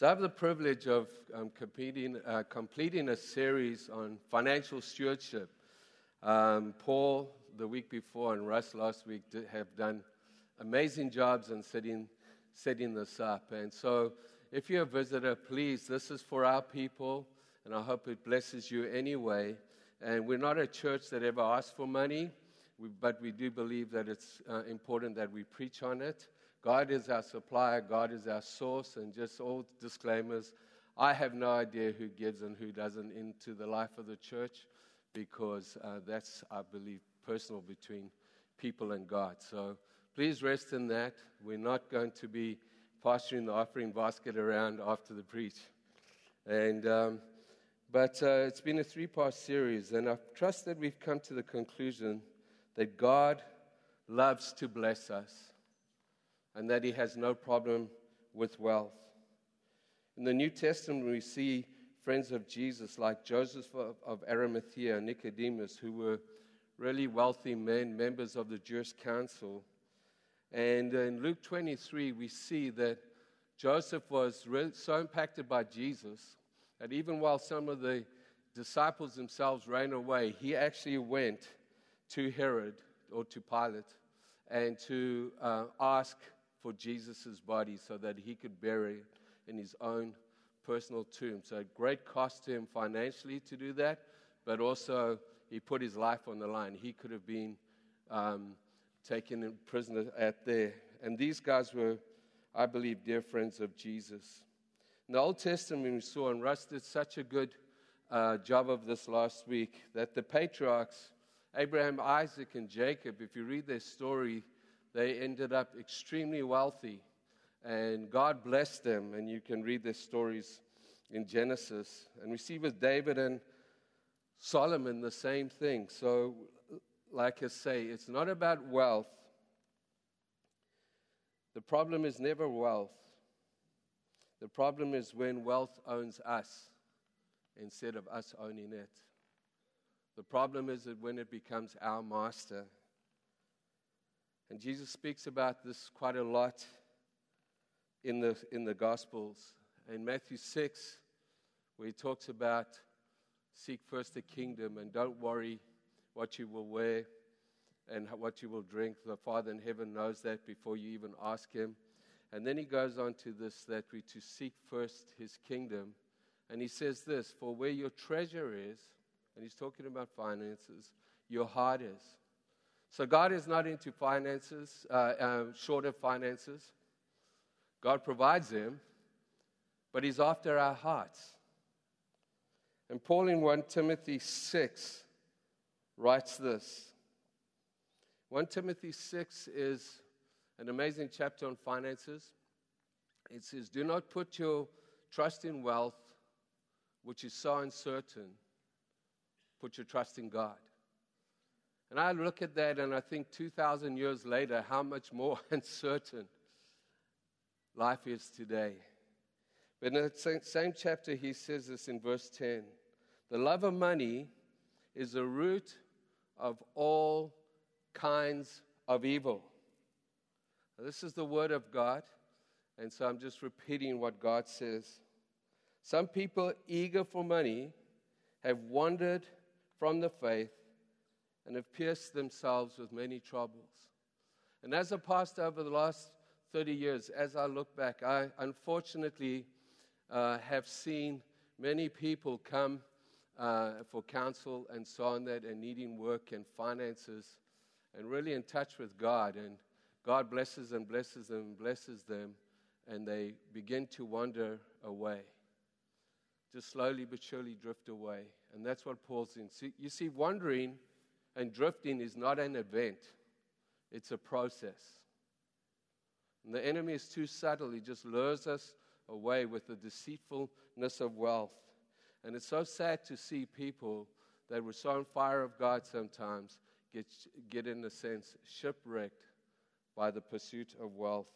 So I have the privilege of um, completing, uh, completing a series on financial stewardship. Um, Paul, the week before, and Russ last week did, have done amazing jobs in setting, setting this up. And so, if you're a visitor, please, this is for our people, and I hope it blesses you anyway. And we're not a church that ever asks for money, we, but we do believe that it's uh, important that we preach on it. God is our supplier, God is our source, and just all disclaimers. I have no idea who gives and who doesn't into the life of the church because uh, that's, I believe, personal between people and God. So please rest in that. We're not going to be pasturing the offering basket around after the preach. And, um, but uh, it's been a three part series, and I trust that we've come to the conclusion that God loves to bless us and that he has no problem with wealth. In the New Testament, we see friends of Jesus like Joseph of Arimathea, and Nicodemus, who were really wealthy men, members of the Jewish council. And in Luke 23, we see that Joseph was so impacted by Jesus that even while some of the disciples themselves ran away, he actually went to Herod or to Pilate and to uh, ask for Jesus' body so that he could bury it in his own personal tomb. So, great cost to him financially to do that, but also he put his life on the line. He could have been um, taken prisoner at there. And these guys were, I believe, dear friends of Jesus. In the Old Testament, we saw, and Russ did such a good uh, job of this last week, that the patriarchs, Abraham, Isaac, and Jacob, if you read their story, they ended up extremely wealthy. And God blessed them. And you can read their stories in Genesis. And we see with David and Solomon the same thing. So, like I say, it's not about wealth. The problem is never wealth. The problem is when wealth owns us instead of us owning it. The problem is that when it becomes our master. And Jesus speaks about this quite a lot in the, in the Gospels. In Matthew 6, where he talks about seek first the kingdom and don't worry what you will wear and what you will drink. The Father in heaven knows that before you even ask him. And then he goes on to this that we to seek first his kingdom. And he says this For where your treasure is, and he's talking about finances, your heart is. So God is not into finances, uh, um, short of finances. God provides them, but He's after our hearts. And Paul in 1 Timothy 6 writes this 1 Timothy 6 is an amazing chapter on finances. It says, Do not put your trust in wealth, which is so uncertain. Put your trust in God. And I look at that and I think 2,000 years later, how much more uncertain life is today. But in the same chapter, he says this in verse 10 The love of money is the root of all kinds of evil. Now, this is the word of God, and so I'm just repeating what God says. Some people eager for money have wandered from the faith and have pierced themselves with many troubles. And as a pastor over the last 30 years, as I look back, I unfortunately uh, have seen many people come uh, for counsel and so on that and needing work and finances and really in touch with God. And God blesses and blesses them, blesses them, and they begin to wander away. Just slowly but surely drift away. And that's what Paul's in. See, you see, wandering and drifting is not an event, it's a process. And the enemy is too subtle, he just lures us away with the deceitfulness of wealth. And it's so sad to see people that were so on fire of God sometimes get, get in a sense, shipwrecked by the pursuit of wealth.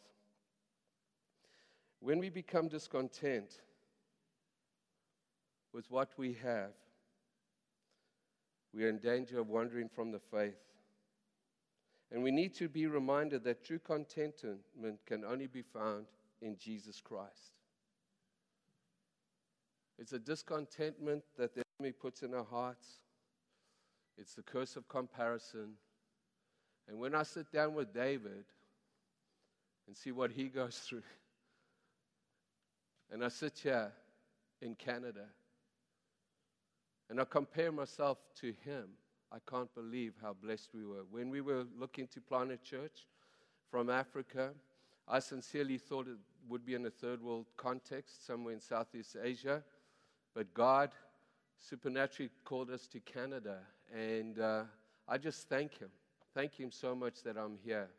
When we become discontent with what we have, we are in danger of wandering from the faith. And we need to be reminded that true contentment can only be found in Jesus Christ. It's a discontentment that the enemy puts in our hearts. It's the curse of comparison. And when I sit down with David and see what he goes through, and I sit here in Canada and I compare myself to him, I can't believe how blessed we were. When we were looking to plant a church from Africa, I sincerely thought it would be in a third world context, somewhere in Southeast Asia. But God supernaturally called us to Canada. And uh, I just thank Him. Thank Him so much that I'm here.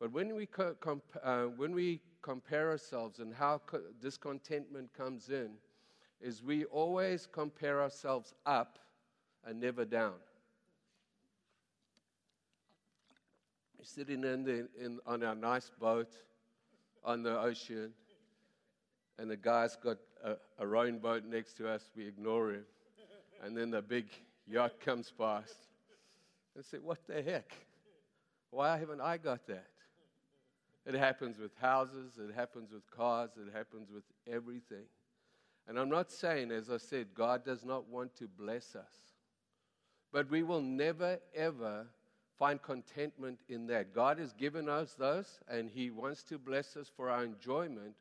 But when we, co- comp- uh, when we compare ourselves and how co- discontentment comes in, is we always compare ourselves up and never down. We're sitting in, the, in on our nice boat on the ocean, and the guy's got a, a rowing boat next to us. We ignore him. And then the big yacht comes past. And say, What the heck? Why haven't I got that? It happens with houses, it happens with cars, it happens with everything. And I'm not saying, as I said, God does not want to bless us. But we will never, ever find contentment in that. God has given us those, and He wants to bless us for our enjoyment,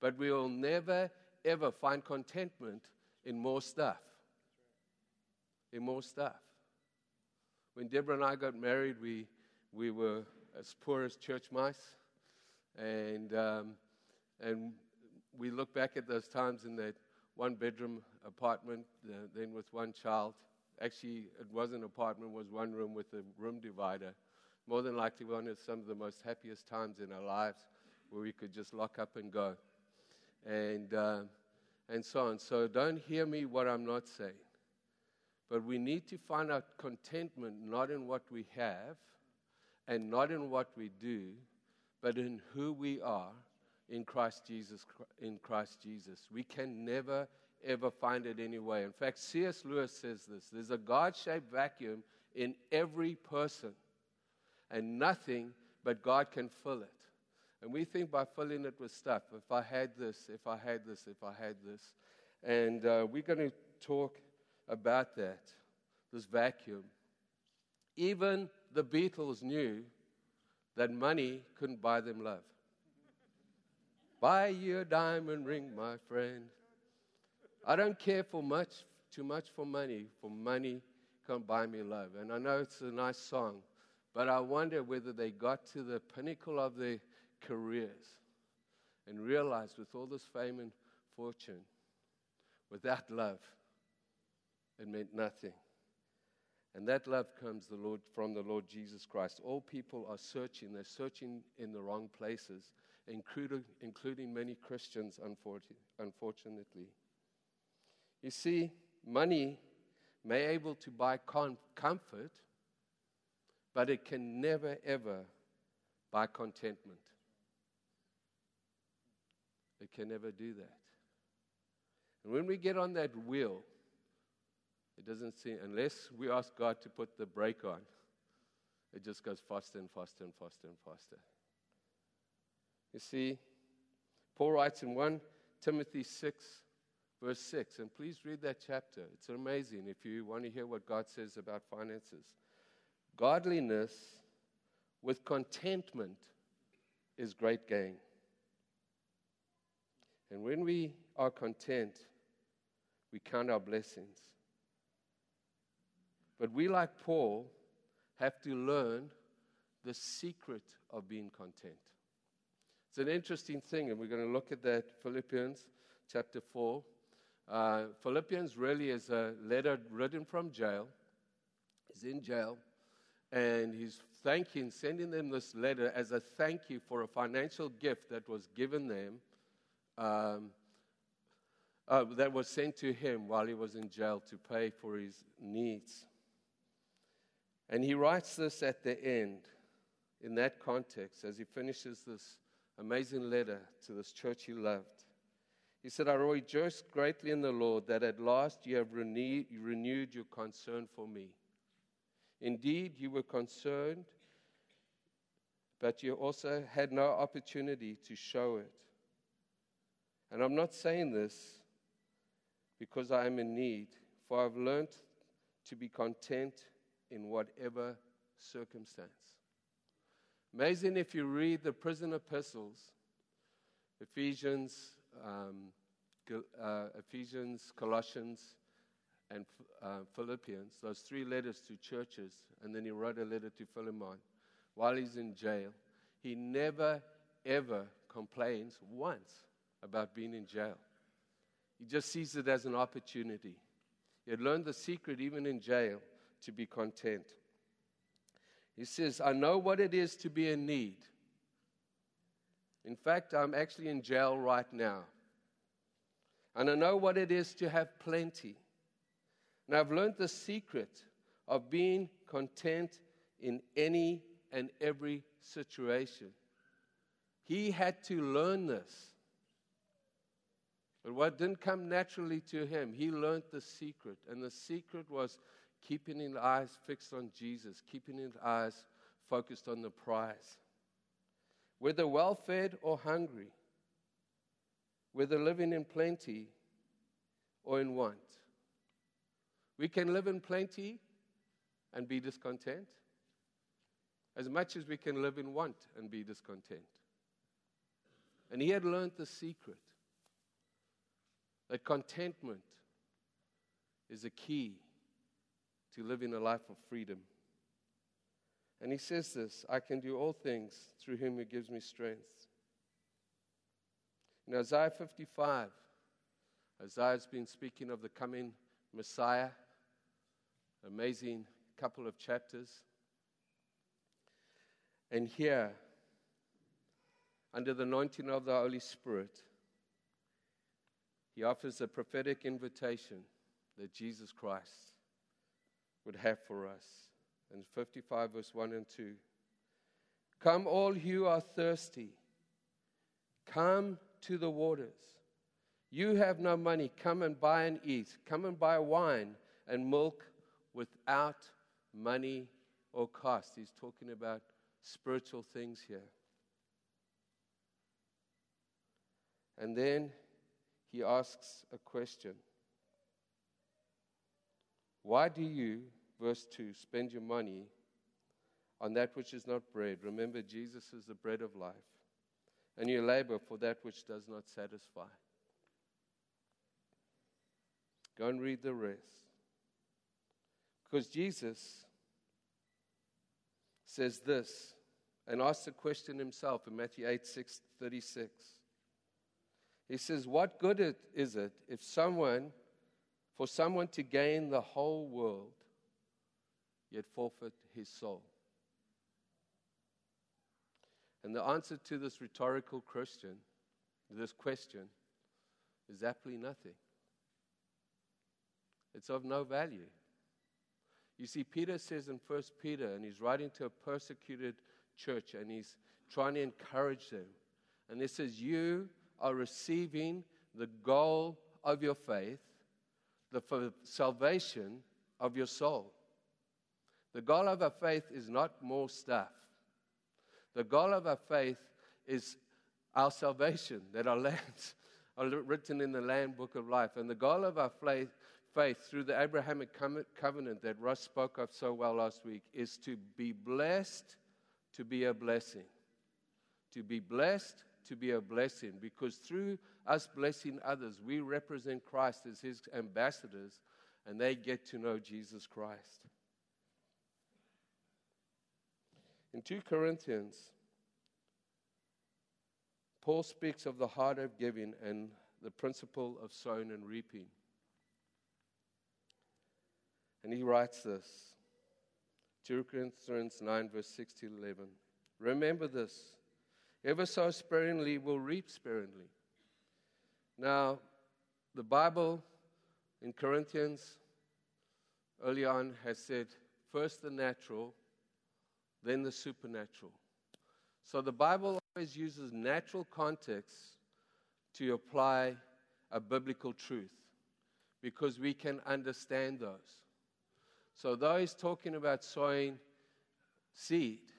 but we will never, ever find contentment in more stuff. In more stuff. When Deborah and I got married, we, we were as poor as church mice. And, um, and we look back at those times in that one bedroom apartment, uh, then with one child. Actually, it wasn't an apartment, was one room with a room divider. More than likely, one of some of the most happiest times in our lives where we could just lock up and go. And, uh, and so on. So don't hear me what I'm not saying. But we need to find our contentment not in what we have and not in what we do, but in who we are in Christ Jesus. In Christ Jesus, we can never ever find it anyway. In fact, C.S. Lewis says this: "There's a God-shaped vacuum in every person, and nothing but God can fill it." And we think by filling it with stuff. If I had this, if I had this, if I had this, and uh, we're going to talk about that. This vacuum. Even the Beatles knew that money couldn't buy them love. Buy you a diamond ring, my friend. I don't care for much, too much for money. For money can't buy me love. And I know it's a nice song, but I wonder whether they got to the pinnacle of their careers and realized with all this fame and fortune, without love, it meant nothing. And that love comes the Lord, from the Lord Jesus Christ. All people are searching. They're searching in the wrong places, including, including many Christians, unfortunately. You see, money may able to buy com- comfort, but it can never, ever buy contentment. It can never do that. And when we get on that wheel, it doesn't seem, unless we ask God to put the brake on, it just goes faster and faster and faster and faster. You see, Paul writes in 1 Timothy 6, verse 6, and please read that chapter. It's amazing if you want to hear what God says about finances. Godliness with contentment is great gain. And when we are content, we count our blessings. But we, like Paul, have to learn the secret of being content. It's an interesting thing, and we're going to look at that Philippians chapter 4. Uh, Philippians really is a letter written from jail. He's in jail, and he's thanking, sending them this letter as a thank you for a financial gift that was given them, um, uh, that was sent to him while he was in jail to pay for his needs. And he writes this at the end, in that context, as he finishes this amazing letter to this church he loved. He said, I rejoice greatly in the Lord that at last you have renewed your concern for me. Indeed, you were concerned, but you also had no opportunity to show it. And I'm not saying this because I am in need, for I've learned to be content in whatever circumstance. Amazing if you read the prison epistles, Ephesians, um, uh, Ephesians, Colossians, and uh, Philippians, those three letters to churches, and then he wrote a letter to Philemon while he's in jail. He never, ever complains once about being in jail. He just sees it as an opportunity. He had learned the secret, even in jail, to be content. He says, I know what it is to be in need. In fact, I'm actually in jail right now. And I know what it is to have plenty. And I've learned the secret of being content in any and every situation. He had to learn this. But what didn't come naturally to him, he learned the secret. And the secret was keeping his eyes fixed on Jesus, keeping his eyes focused on the prize. Whether well fed or hungry, whether living in plenty or in want. We can live in plenty and be discontent as much as we can live in want and be discontent. And he had learned the secret that contentment is a key to living a life of freedom. And he says this I can do all things through him who gives me strength. In Isaiah 55, Isaiah's been speaking of the coming Messiah, amazing couple of chapters. And here, under the anointing of the Holy Spirit, he offers a prophetic invitation that Jesus Christ would have for us. In 55, verse 1 and 2. Come, all who are thirsty, come to the waters. You have no money, come and buy and eat. Come and buy wine and milk without money or cost. He's talking about spiritual things here. And then he asks a question Why do you, verse 2, spend your money on that which is not bread? Remember, Jesus is the bread of life. And you labor for that which does not satisfy. Go and read the rest. Because Jesus says this and asks the question himself in Matthew 8 6, 36. He says, What good is it if someone, for someone to gain the whole world, yet forfeit his soul? And the answer to this rhetorical question, this question, is aptly nothing. It's of no value. You see, Peter says in 1 Peter, and he's writing to a persecuted church, and he's trying to encourage them. And he says, You are receiving the goal of your faith, the salvation of your soul. The goal of our faith is not more stuff. The goal of our faith is our salvation, that our lands are written in the Lamb's Book of Life. And the goal of our faith, faith through the Abrahamic covenant that Russ spoke of so well last week is to be blessed, to be a blessing. To be blessed, to be a blessing because through us blessing others, we represent Christ as his ambassadors and they get to know Jesus Christ. In 2 Corinthians, Paul speaks of the heart of giving and the principle of sowing and reaping. And he writes this 2 Corinthians 9, verse 6 to 11. Remember this Ever sow sparingly will reap sparingly. Now, the Bible in Corinthians early on has said first the natural, then the supernatural. So the Bible always uses natural context to apply a biblical truth because we can understand those. So, though he's talking about sowing seed,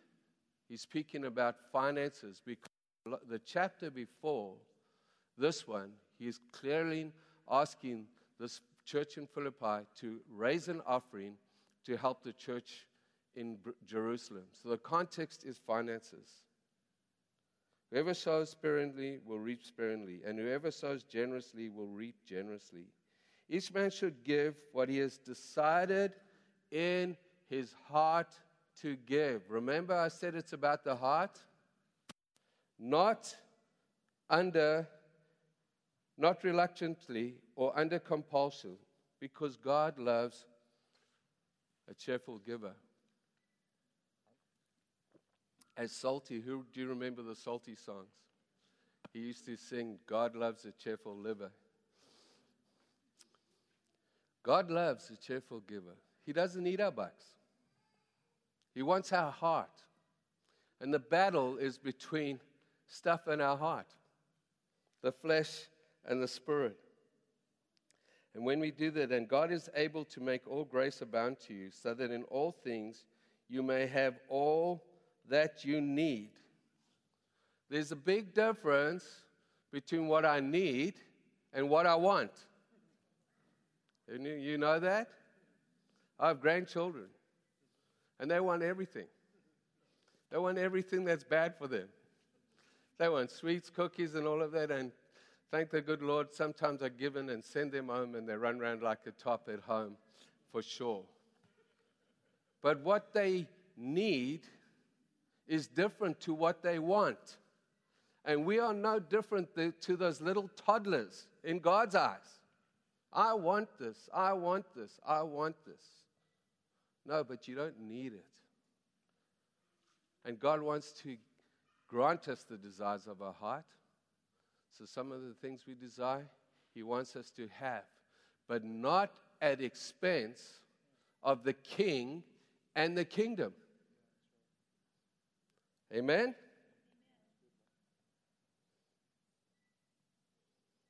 He's speaking about finances because the chapter before this one, he is clearly asking this church in Philippi to raise an offering to help the church in Jerusalem. So the context is finances. Whoever sows sparingly will reap sparingly, and whoever sows generously will reap generously. Each man should give what he has decided in his heart to give. Remember, I said it's about the heart? Not under, not reluctantly or under compulsion, because God loves a cheerful giver. As Psalty, who do you remember the Psalty songs? He used to sing, God loves a cheerful liver. God loves a cheerful giver. He doesn't need our bucks. He wants our heart. And the battle is between stuff in our heart the flesh and the spirit. And when we do that, then God is able to make all grace abound to you, so that in all things you may have all that you need. There's a big difference between what I need and what I want. You know that? I have grandchildren, and they want everything. They want everything that's bad for them. They want sweets, cookies, and all of that. And thank the good Lord, sometimes I give in and send them home, and they run around like a top at home for sure. But what they need is different to what they want. And we are no different to those little toddlers in God's eyes. I want this, I want this, I want this. No, but you don't need it. And God wants to grant us the desires of our heart. So, some of the things we desire, He wants us to have, but not at expense of the King and the kingdom. Amen?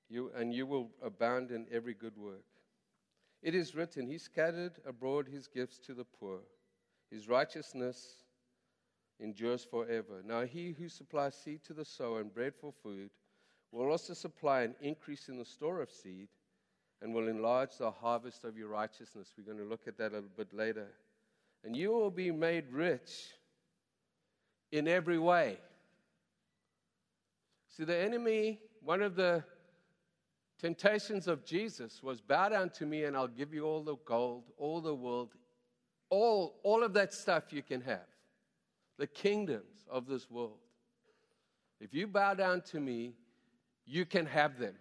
You, and you will abound in every good work. It is written, He scattered abroad His gifts to the poor. His righteousness endures forever. Now, He who supplies seed to the sower and bread for food will also supply an increase in the store of seed and will enlarge the harvest of your righteousness. We're going to look at that a little bit later. And you will be made rich in every way. See, the enemy, one of the temptations of Jesus was bow down to me and I'll give you all the gold, all the world, all, all of that stuff you can have, the kingdoms of this world. If you bow down to me, you can have them.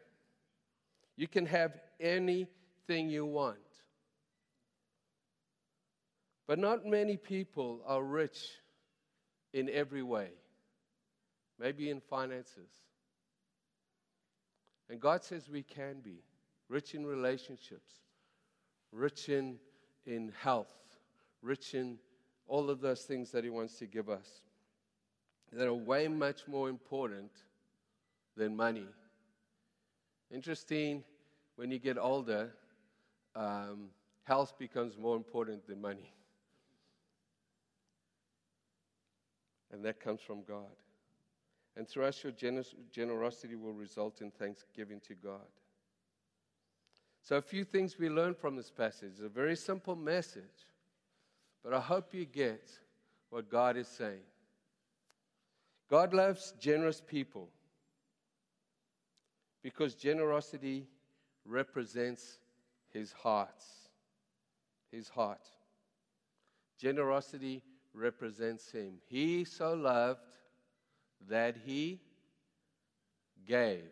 You can have anything you want. But not many people are rich in every way, maybe in finances. And God says we can be rich in relationships, rich in, in health, rich in all of those things that He wants to give us that are way much more important than money. Interesting, when you get older, um, health becomes more important than money. And that comes from God. And through us, your generosity will result in thanksgiving to God. So, a few things we learn from this passage. It's a very simple message, but I hope you get what God is saying. God loves generous people because generosity represents his heart. His heart. Generosity represents him. He so loved that he gave.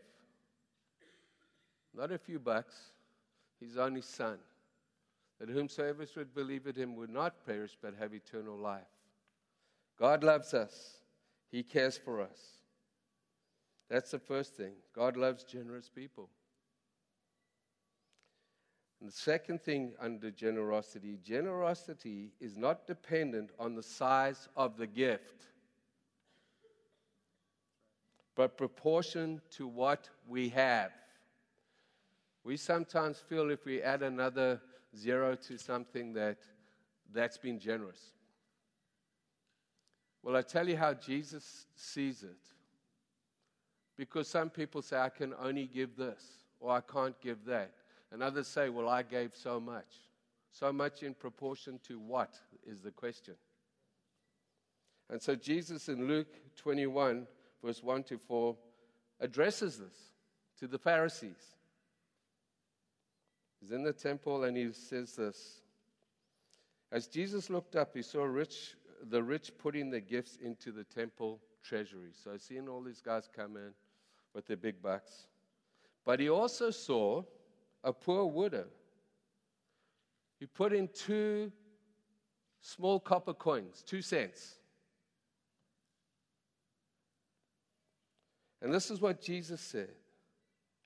Not a few bucks, his only son, that whomsoever would believe in him would not perish but have eternal life. God loves us, he cares for us. That's the first thing. God loves generous people. And the second thing under generosity generosity is not dependent on the size of the gift, but proportion to what we have. We sometimes feel if we add another zero to something that that's been generous. Well, I tell you how Jesus sees it. Because some people say, I can only give this, or I can't give that. And others say, Well, I gave so much. So much in proportion to what is the question. And so Jesus in Luke 21, verse 1 to 4, addresses this to the Pharisees. He's in the temple and he says this As Jesus looked up, he saw rich, the rich putting their gifts into the temple treasury. So seeing all these guys come in with their big bucks. But he also saw a poor widow. He put in two small copper coins, two cents. And this is what Jesus said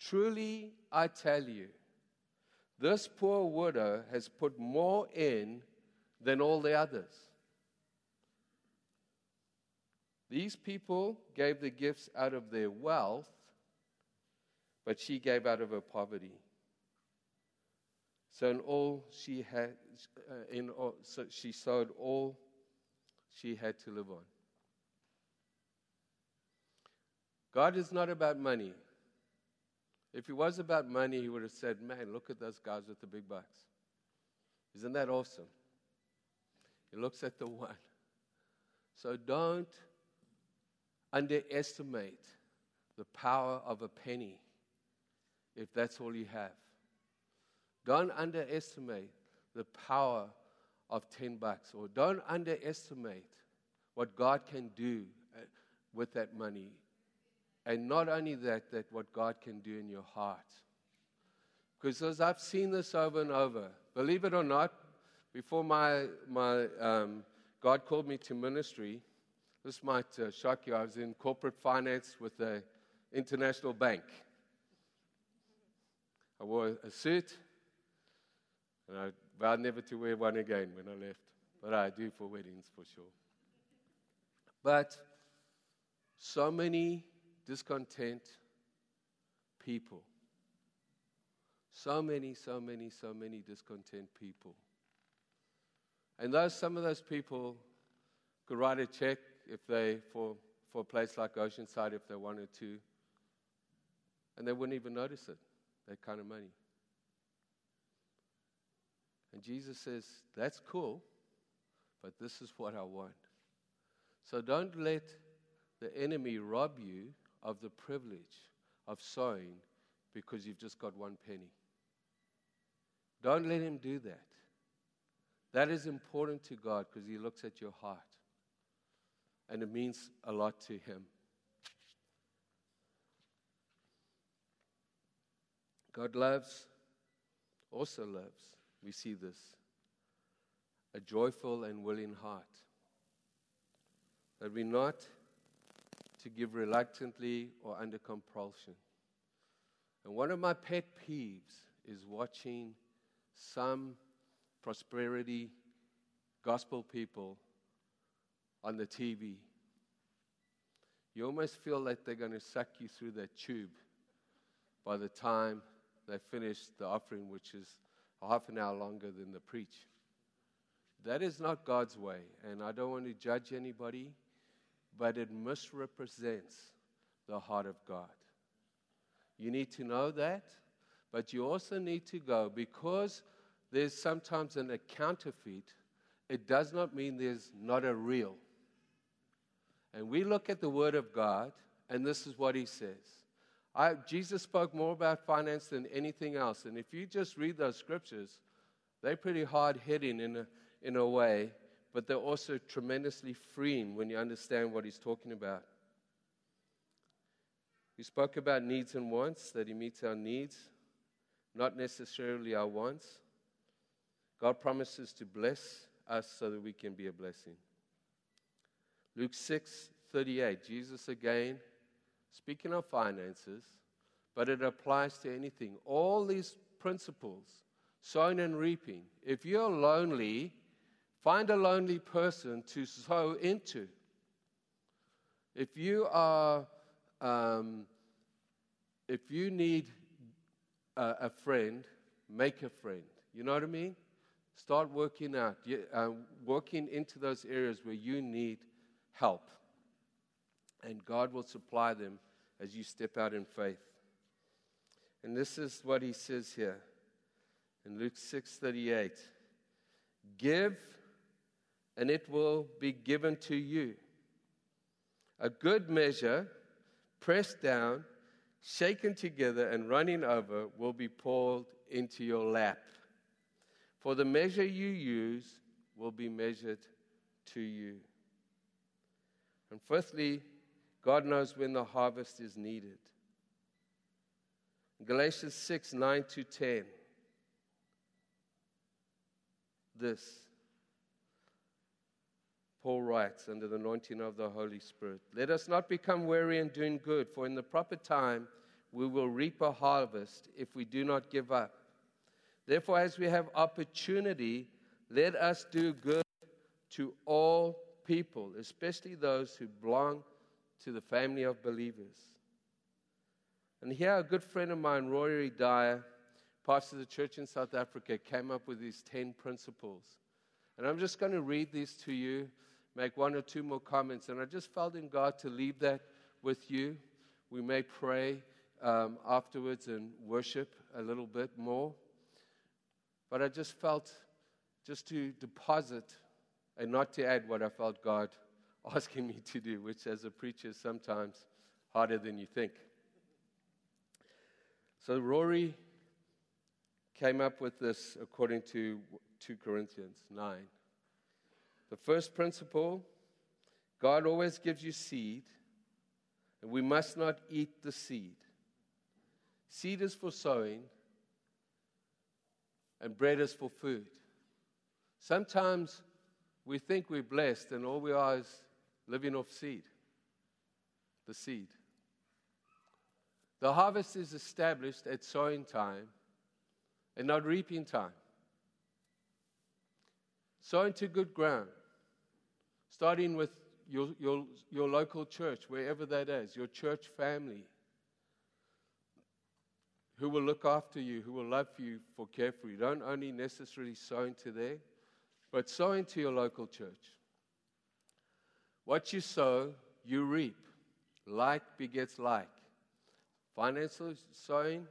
Truly, I tell you, this poor widow has put more in than all the others. These people gave the gifts out of their wealth, but she gave out of her poverty. So in all she had, uh, in all, so she sowed all she had to live on. God is not about money. If he was about money, he would have said, Man, look at those guys with the big bucks. Isn't that awesome? He looks at the one. So don't underestimate the power of a penny if that's all you have. Don't underestimate the power of 10 bucks, or don't underestimate what God can do uh, with that money and not only that, that what God can do in your heart. Because as I've seen this over and over, believe it or not, before my, my um, God called me to ministry, this might uh, shock you. I was in corporate finance with an international bank. I wore a suit, and I vowed never to wear one again when I left. But I do for weddings for sure. But so many discontent people. So many, so many, so many discontent people. And those, some of those people could write a check if they, for, for a place like Oceanside if they wanted to, and they wouldn't even notice it, that kind of money. And Jesus says, That's cool, but this is what I want. So don't let the enemy rob you of the privilege of sowing because you've just got one penny. Don't let him do that. That is important to God because he looks at your heart. And it means a lot to him. God loves, also loves, we see this, a joyful and willing heart. That we not to give reluctantly or under compulsion. And one of my pet peeves is watching some prosperity gospel people on the TV. You almost feel like they're going to suck you through that tube by the time they finish the offering, which is half an hour longer than the preach. That is not God's way, and I don't want to judge anybody but it misrepresents the heart of God. You need to know that, but you also need to go because there's sometimes an, a counterfeit, it does not mean there's not a real. And we look at the Word of God, and this is what He says. I, Jesus spoke more about finance than anything else. And if you just read those scriptures, they're pretty hard hitting in a, in a way but they're also tremendously freeing when you understand what he's talking about. He spoke about needs and wants, that he meets our needs, not necessarily our wants. God promises to bless us so that we can be a blessing. Luke 6 38, Jesus again, speaking of finances, but it applies to anything. All these principles, sowing and reaping. If you're lonely, Find a lonely person to sow into. If you are, um, if you need a, a, friend, make a friend. You know what I mean? Start working out, uh, working into those areas where you need help. And God will supply them as you step out in faith. And this is what he says here in Luke 6:38. Give and it will be given to you. A good measure, pressed down, shaken together, and running over, will be poured into your lap. For the measure you use will be measured to you. And fifthly, God knows when the harvest is needed. Galatians 6 9 to 10. This. Paul writes, under the anointing of the Holy Spirit Let us not become weary in doing good, for in the proper time we will reap a harvest if we do not give up. Therefore, as we have opportunity, let us do good to all people, especially those who belong to the family of believers. And here, a good friend of mine, Rory Dyer, pastor of the church in South Africa, came up with these 10 principles. And I'm just going to read these to you, make one or two more comments. And I just felt in God to leave that with you. We may pray um, afterwards and worship a little bit more. But I just felt just to deposit and not to add what I felt God asking me to do, which as a preacher is sometimes harder than you think. So Rory came up with this according to 2 Corinthians 9. The first principle God always gives you seed, and we must not eat the seed. Seed is for sowing, and bread is for food. Sometimes we think we're blessed, and all we are is living off seed. The seed. The harvest is established at sowing time and not reaping time. Sow into good ground, starting with your, your, your local church, wherever that is, your church family, who will look after you, who will love you for care for you. Don't only necessarily sow into there, but sow into your local church. What you sow, you reap. Like begets like. Financial sowing,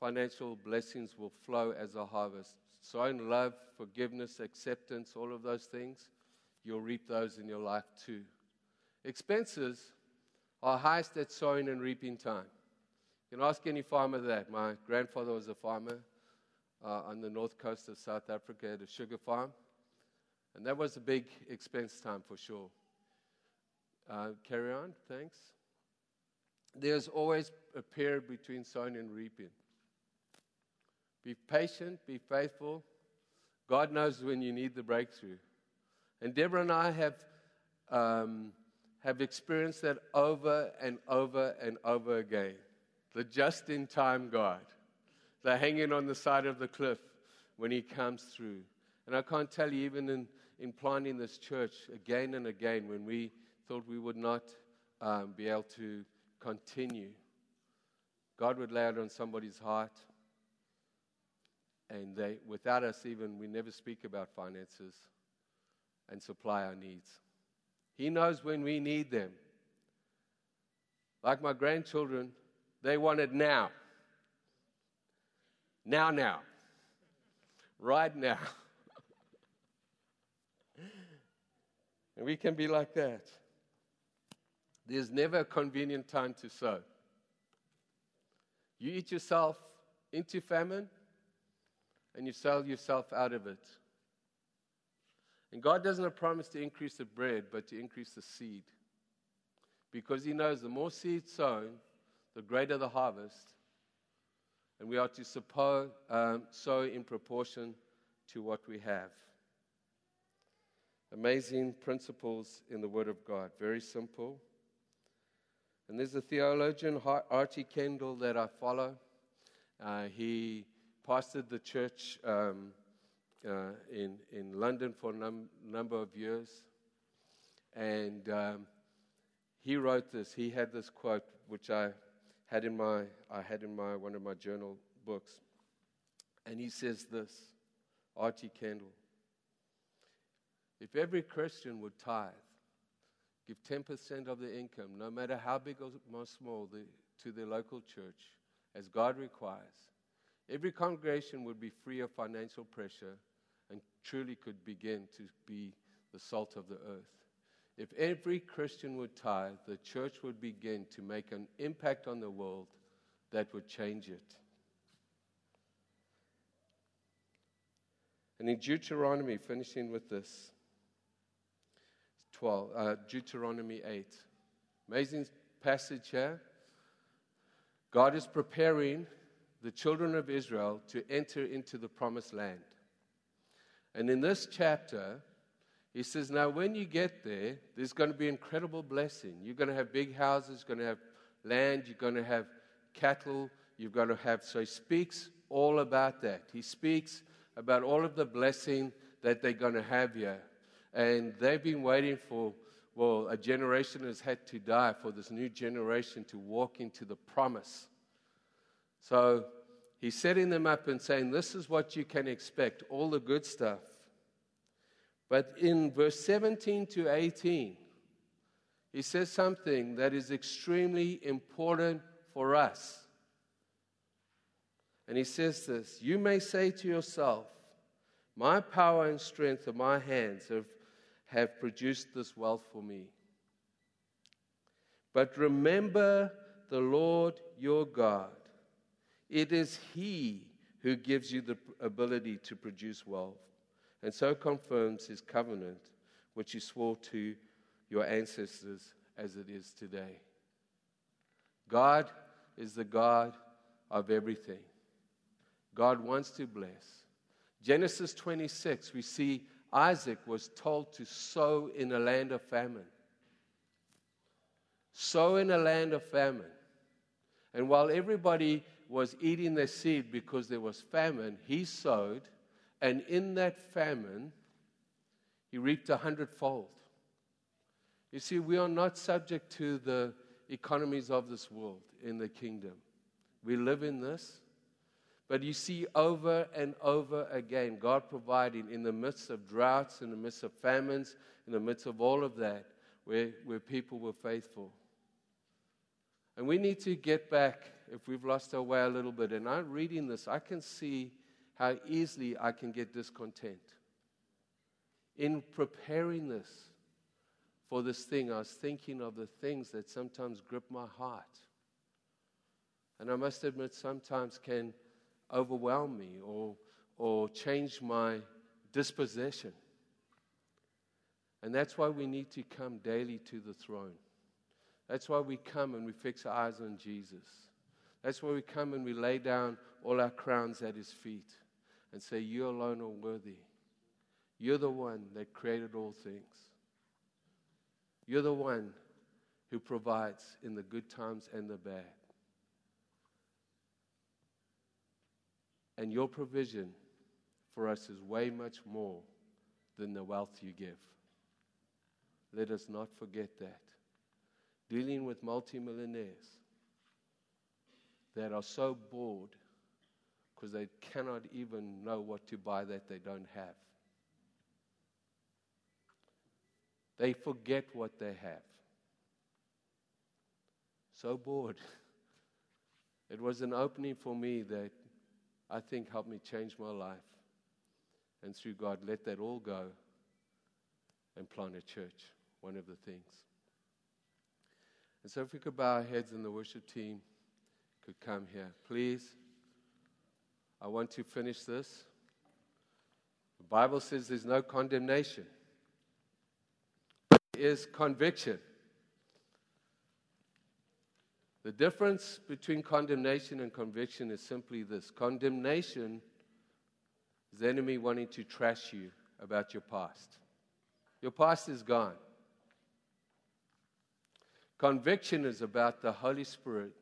financial blessings will flow as a harvest. Sowing love, forgiveness, acceptance, all of those things, you'll reap those in your life too. Expenses are highest at sowing and reaping time. You can ask any farmer that. My grandfather was a farmer uh, on the north coast of South Africa at a sugar farm. And that was a big expense time for sure. Uh, carry on, thanks there's always a period between sowing and reaping. Be patient, be faithful. God knows when you need the breakthrough. And Deborah and I have, um, have experienced that over and over and over again. The just in time God. The hanging on the side of the cliff when He comes through. And I can't tell you, even in, in planting this church again and again, when we thought we would not um, be able to continue. God would lay it on somebody's heart. And they, without us even, we never speak about finances and supply our needs. He knows when we need them. Like my grandchildren, they want it now. Now, now. Right now. And we can be like that. There's never a convenient time to sow. You eat yourself into famine and you sell yourself out of it. And God doesn't promise to increase the bread, but to increase the seed. Because He knows the more seed sown, the greater the harvest. And we are to suppose, um, sow in proportion to what we have. Amazing principles in the Word of God. Very simple. And there's a theologian, R.T. Kendall, that I follow. Uh, he pastored the church um, uh, in, in London for a num- number of years. And um, he wrote this. He had this quote, which I had in my, I had in my, one of my journal books. And he says this, R.T. Kendall. If every Christian would tithe, give 10% of their income, no matter how big or small, the, to their local church, as God requires, every congregation would be free of financial pressure and truly could begin to be the salt of the earth. If every Christian would tithe, the church would begin to make an impact on the world that would change it. And in Deuteronomy, finishing with this, 12, uh, Deuteronomy 8. Amazing passage here. God is preparing the children of Israel to enter into the promised land. And in this chapter, he says, Now, when you get there, there's going to be incredible blessing. You're going to have big houses, you're going to have land, you're going to have cattle, you're going to have. So he speaks all about that. He speaks about all of the blessing that they're going to have here. And they've been waiting for, well, a generation has had to die for this new generation to walk into the promise. So he's setting them up and saying, This is what you can expect, all the good stuff. But in verse 17 to 18, he says something that is extremely important for us. And he says this You may say to yourself, My power and strength of my hands have have produced this wealth for me. But remember the Lord your God. It is He who gives you the ability to produce wealth, and so confirms His covenant, which He swore to your ancestors as it is today. God is the God of everything. God wants to bless. Genesis 26, we see Isaac was told to sow in a land of famine. Sow in a land of famine. And while everybody was eating their seed because there was famine, he sowed, and in that famine, he reaped a hundredfold. You see, we are not subject to the economies of this world in the kingdom. We live in this, but you see over and over again God providing in the midst of droughts, in the midst of famines, in the midst of all of that, where, where people were faithful. And we need to get back if we've lost our way a little bit. And I'm reading this, I can see how easily I can get discontent. In preparing this for this thing, I was thinking of the things that sometimes grip my heart. And I must admit, sometimes can overwhelm me or, or change my disposition. And that's why we need to come daily to the throne. That's why we come and we fix our eyes on Jesus. That's why we come and we lay down all our crowns at his feet and say, You alone are worthy. You're the one that created all things. You're the one who provides in the good times and the bad. And your provision for us is way much more than the wealth you give. Let us not forget that. Dealing with multimillionaires that are so bored because they cannot even know what to buy that they don't have. They forget what they have. So bored. It was an opening for me that I think helped me change my life. And through God, let that all go and plant a church, one of the things. And so, if we could bow our heads and the worship team could come here, please. I want to finish this. The Bible says there's no condemnation, there is conviction. The difference between condemnation and conviction is simply this condemnation is the enemy wanting to trash you about your past. Your past is gone. Conviction is about the Holy Spirit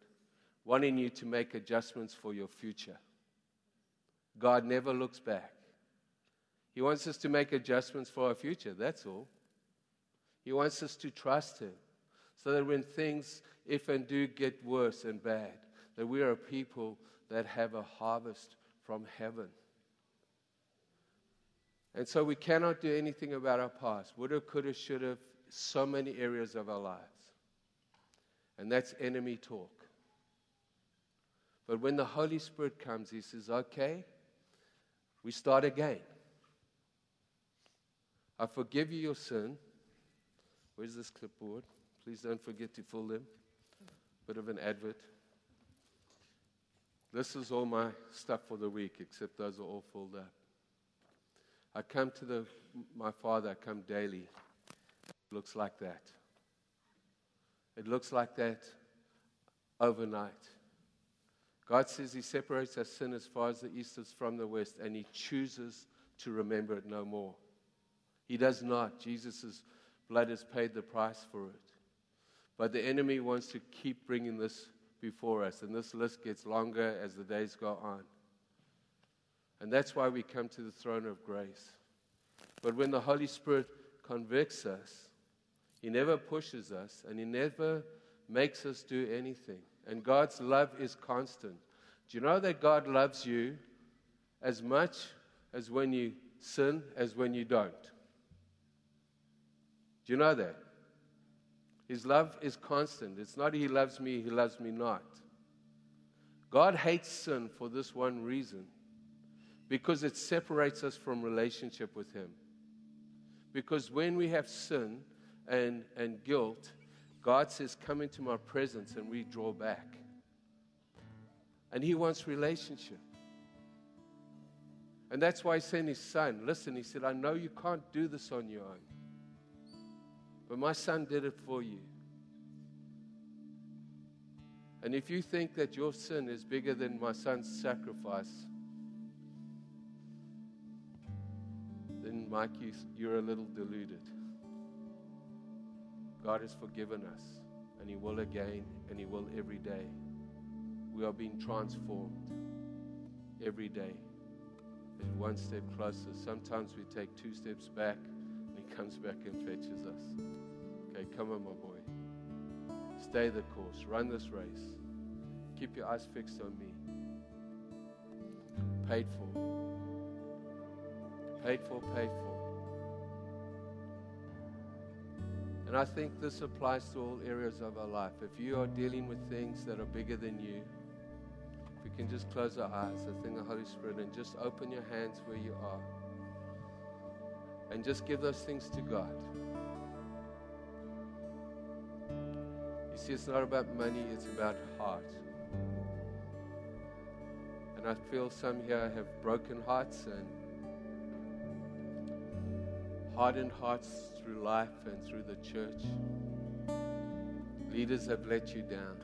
wanting you to make adjustments for your future. God never looks back. He wants us to make adjustments for our future, that's all. He wants us to trust Him so that when things, if and do get worse and bad, that we are a people that have a harvest from heaven. And so we cannot do anything about our past. Woulda, coulda, shoulda, so many areas of our lives. And that's enemy talk. But when the Holy Spirit comes, He says, okay, we start again. I forgive you your sin. Where's this clipboard? Please don't forget to fill them. Bit of an advert. This is all my stuff for the week, except those are all filled up. I come to the, my father, I come daily. It looks like that. It looks like that overnight. God says He separates our sin as far as the east is from the west, and He chooses to remember it no more. He does not. Jesus' blood has paid the price for it. But the enemy wants to keep bringing this before us, and this list gets longer as the days go on. And that's why we come to the throne of grace. But when the Holy Spirit convicts us, He never pushes us and He never makes us do anything. And God's love is constant. Do you know that God loves you as much as when you sin as when you don't? Do you know that? His love is constant. It's not He loves me, He loves me not. God hates sin for this one reason because it separates us from relationship with Him. Because when we have sin and, and guilt, God says, Come into my presence, and we draw back. And He wants relationship. And that's why He sent His Son. Listen, He said, I know you can't do this on your own, but my Son did it for you. And if you think that your sin is bigger than my Son's sacrifice, then, Mike, you, you're a little deluded. God has forgiven us, and He will again, and He will every day. We are being transformed every day. And one step closer. Sometimes we take two steps back, comes back and fetches us. Okay, come on, my boy. Stay the course. Run this race. Keep your eyes fixed on me. Paid for. Paid for, paid for. And I think this applies to all areas of our life. If you are dealing with things that are bigger than you, if we can just close our eyes, I think the Holy Spirit, and just open your hands where you are. And just give those things to God. You see, it's not about money, it's about heart. And I feel some here have broken hearts and hardened hearts through life and through the church. Leaders have let you down.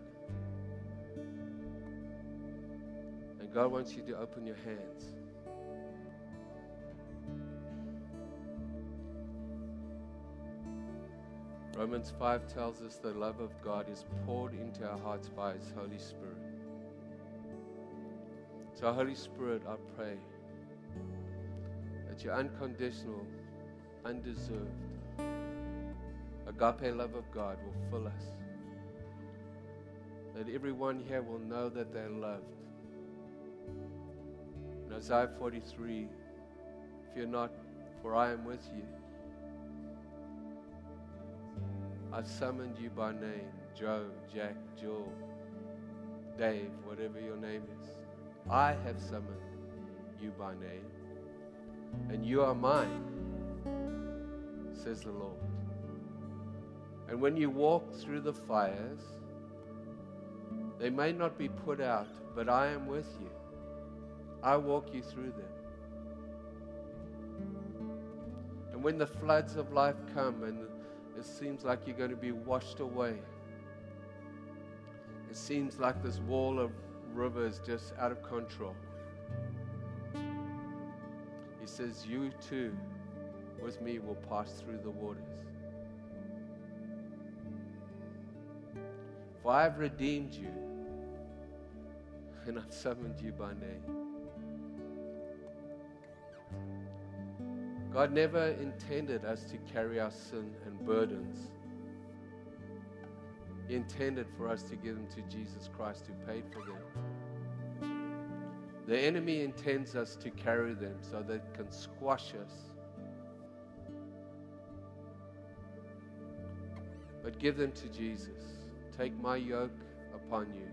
And God wants you to open your hands. Romans 5 tells us the love of God is poured into our hearts by His Holy Spirit. So, Holy Spirit, I pray that your unconditional undeserved. Agape love of God will fill us. That everyone here will know that they're loved. In Isaiah 43, fear not, for I am with you. I've summoned you by name Joe, Jack, Joel, Dave, whatever your name is. I have summoned you by name, and you are mine says the Lord. And when you walk through the fires, they may not be put out, but I am with you. I walk you through them. And when the floods of life come and it seems like you're going to be washed away, it seems like this wall of rivers just out of control. He says, You too with me will pass through the waters. For I have redeemed you, and I've summoned you by name. God never intended us to carry our sin and burdens. He intended for us to give them to Jesus Christ who paid for them. The enemy intends us to carry them so that it can squash us But give them to Jesus. Take my yoke upon you.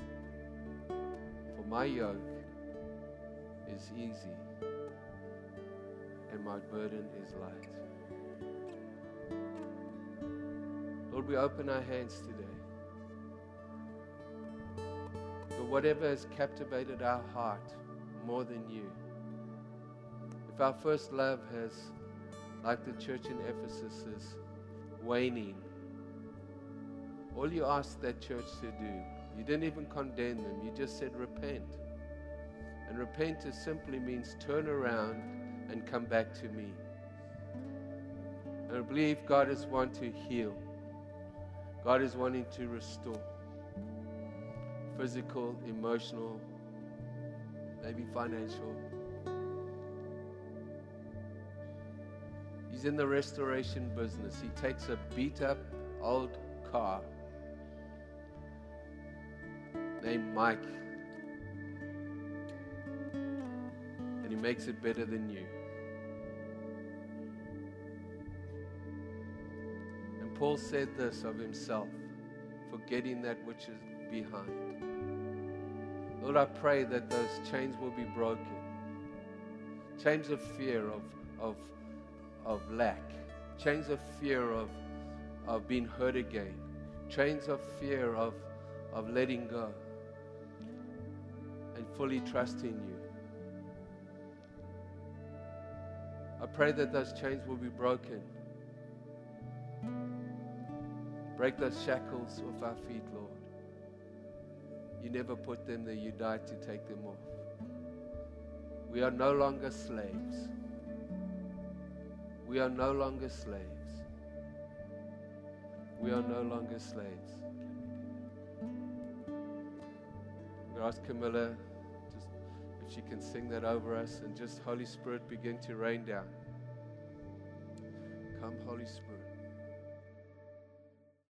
For My yoke is easy and my burden is light. Lord, we open our hands today. For whatever has captivated our heart more than you. If our first love has, like the church in Ephesus, is waning, all you asked that church to do, you didn't even condemn them, you just said repent. And repent simply means turn around and come back to me. And I believe God is wanting to heal. God is wanting to restore physical, emotional, maybe financial. He's in the restoration business. He takes a beat up old car named Mike and he makes it better than you. Paul said this of himself forgetting that which is behind. Lord, I pray that those chains will be broken. Chains of fear, of, of, of lack. Chains of fear of, of being hurt again. Chains of fear of, of letting go and fully trusting you. I pray that those chains will be broken. Break those shackles off our feet, Lord. You never put them there, you died to take them off. We are no longer slaves. We are no longer slaves. We are no longer slaves. We ask Camilla just if she can sing that over us and just Holy Spirit begin to rain down. Come, Holy Spirit.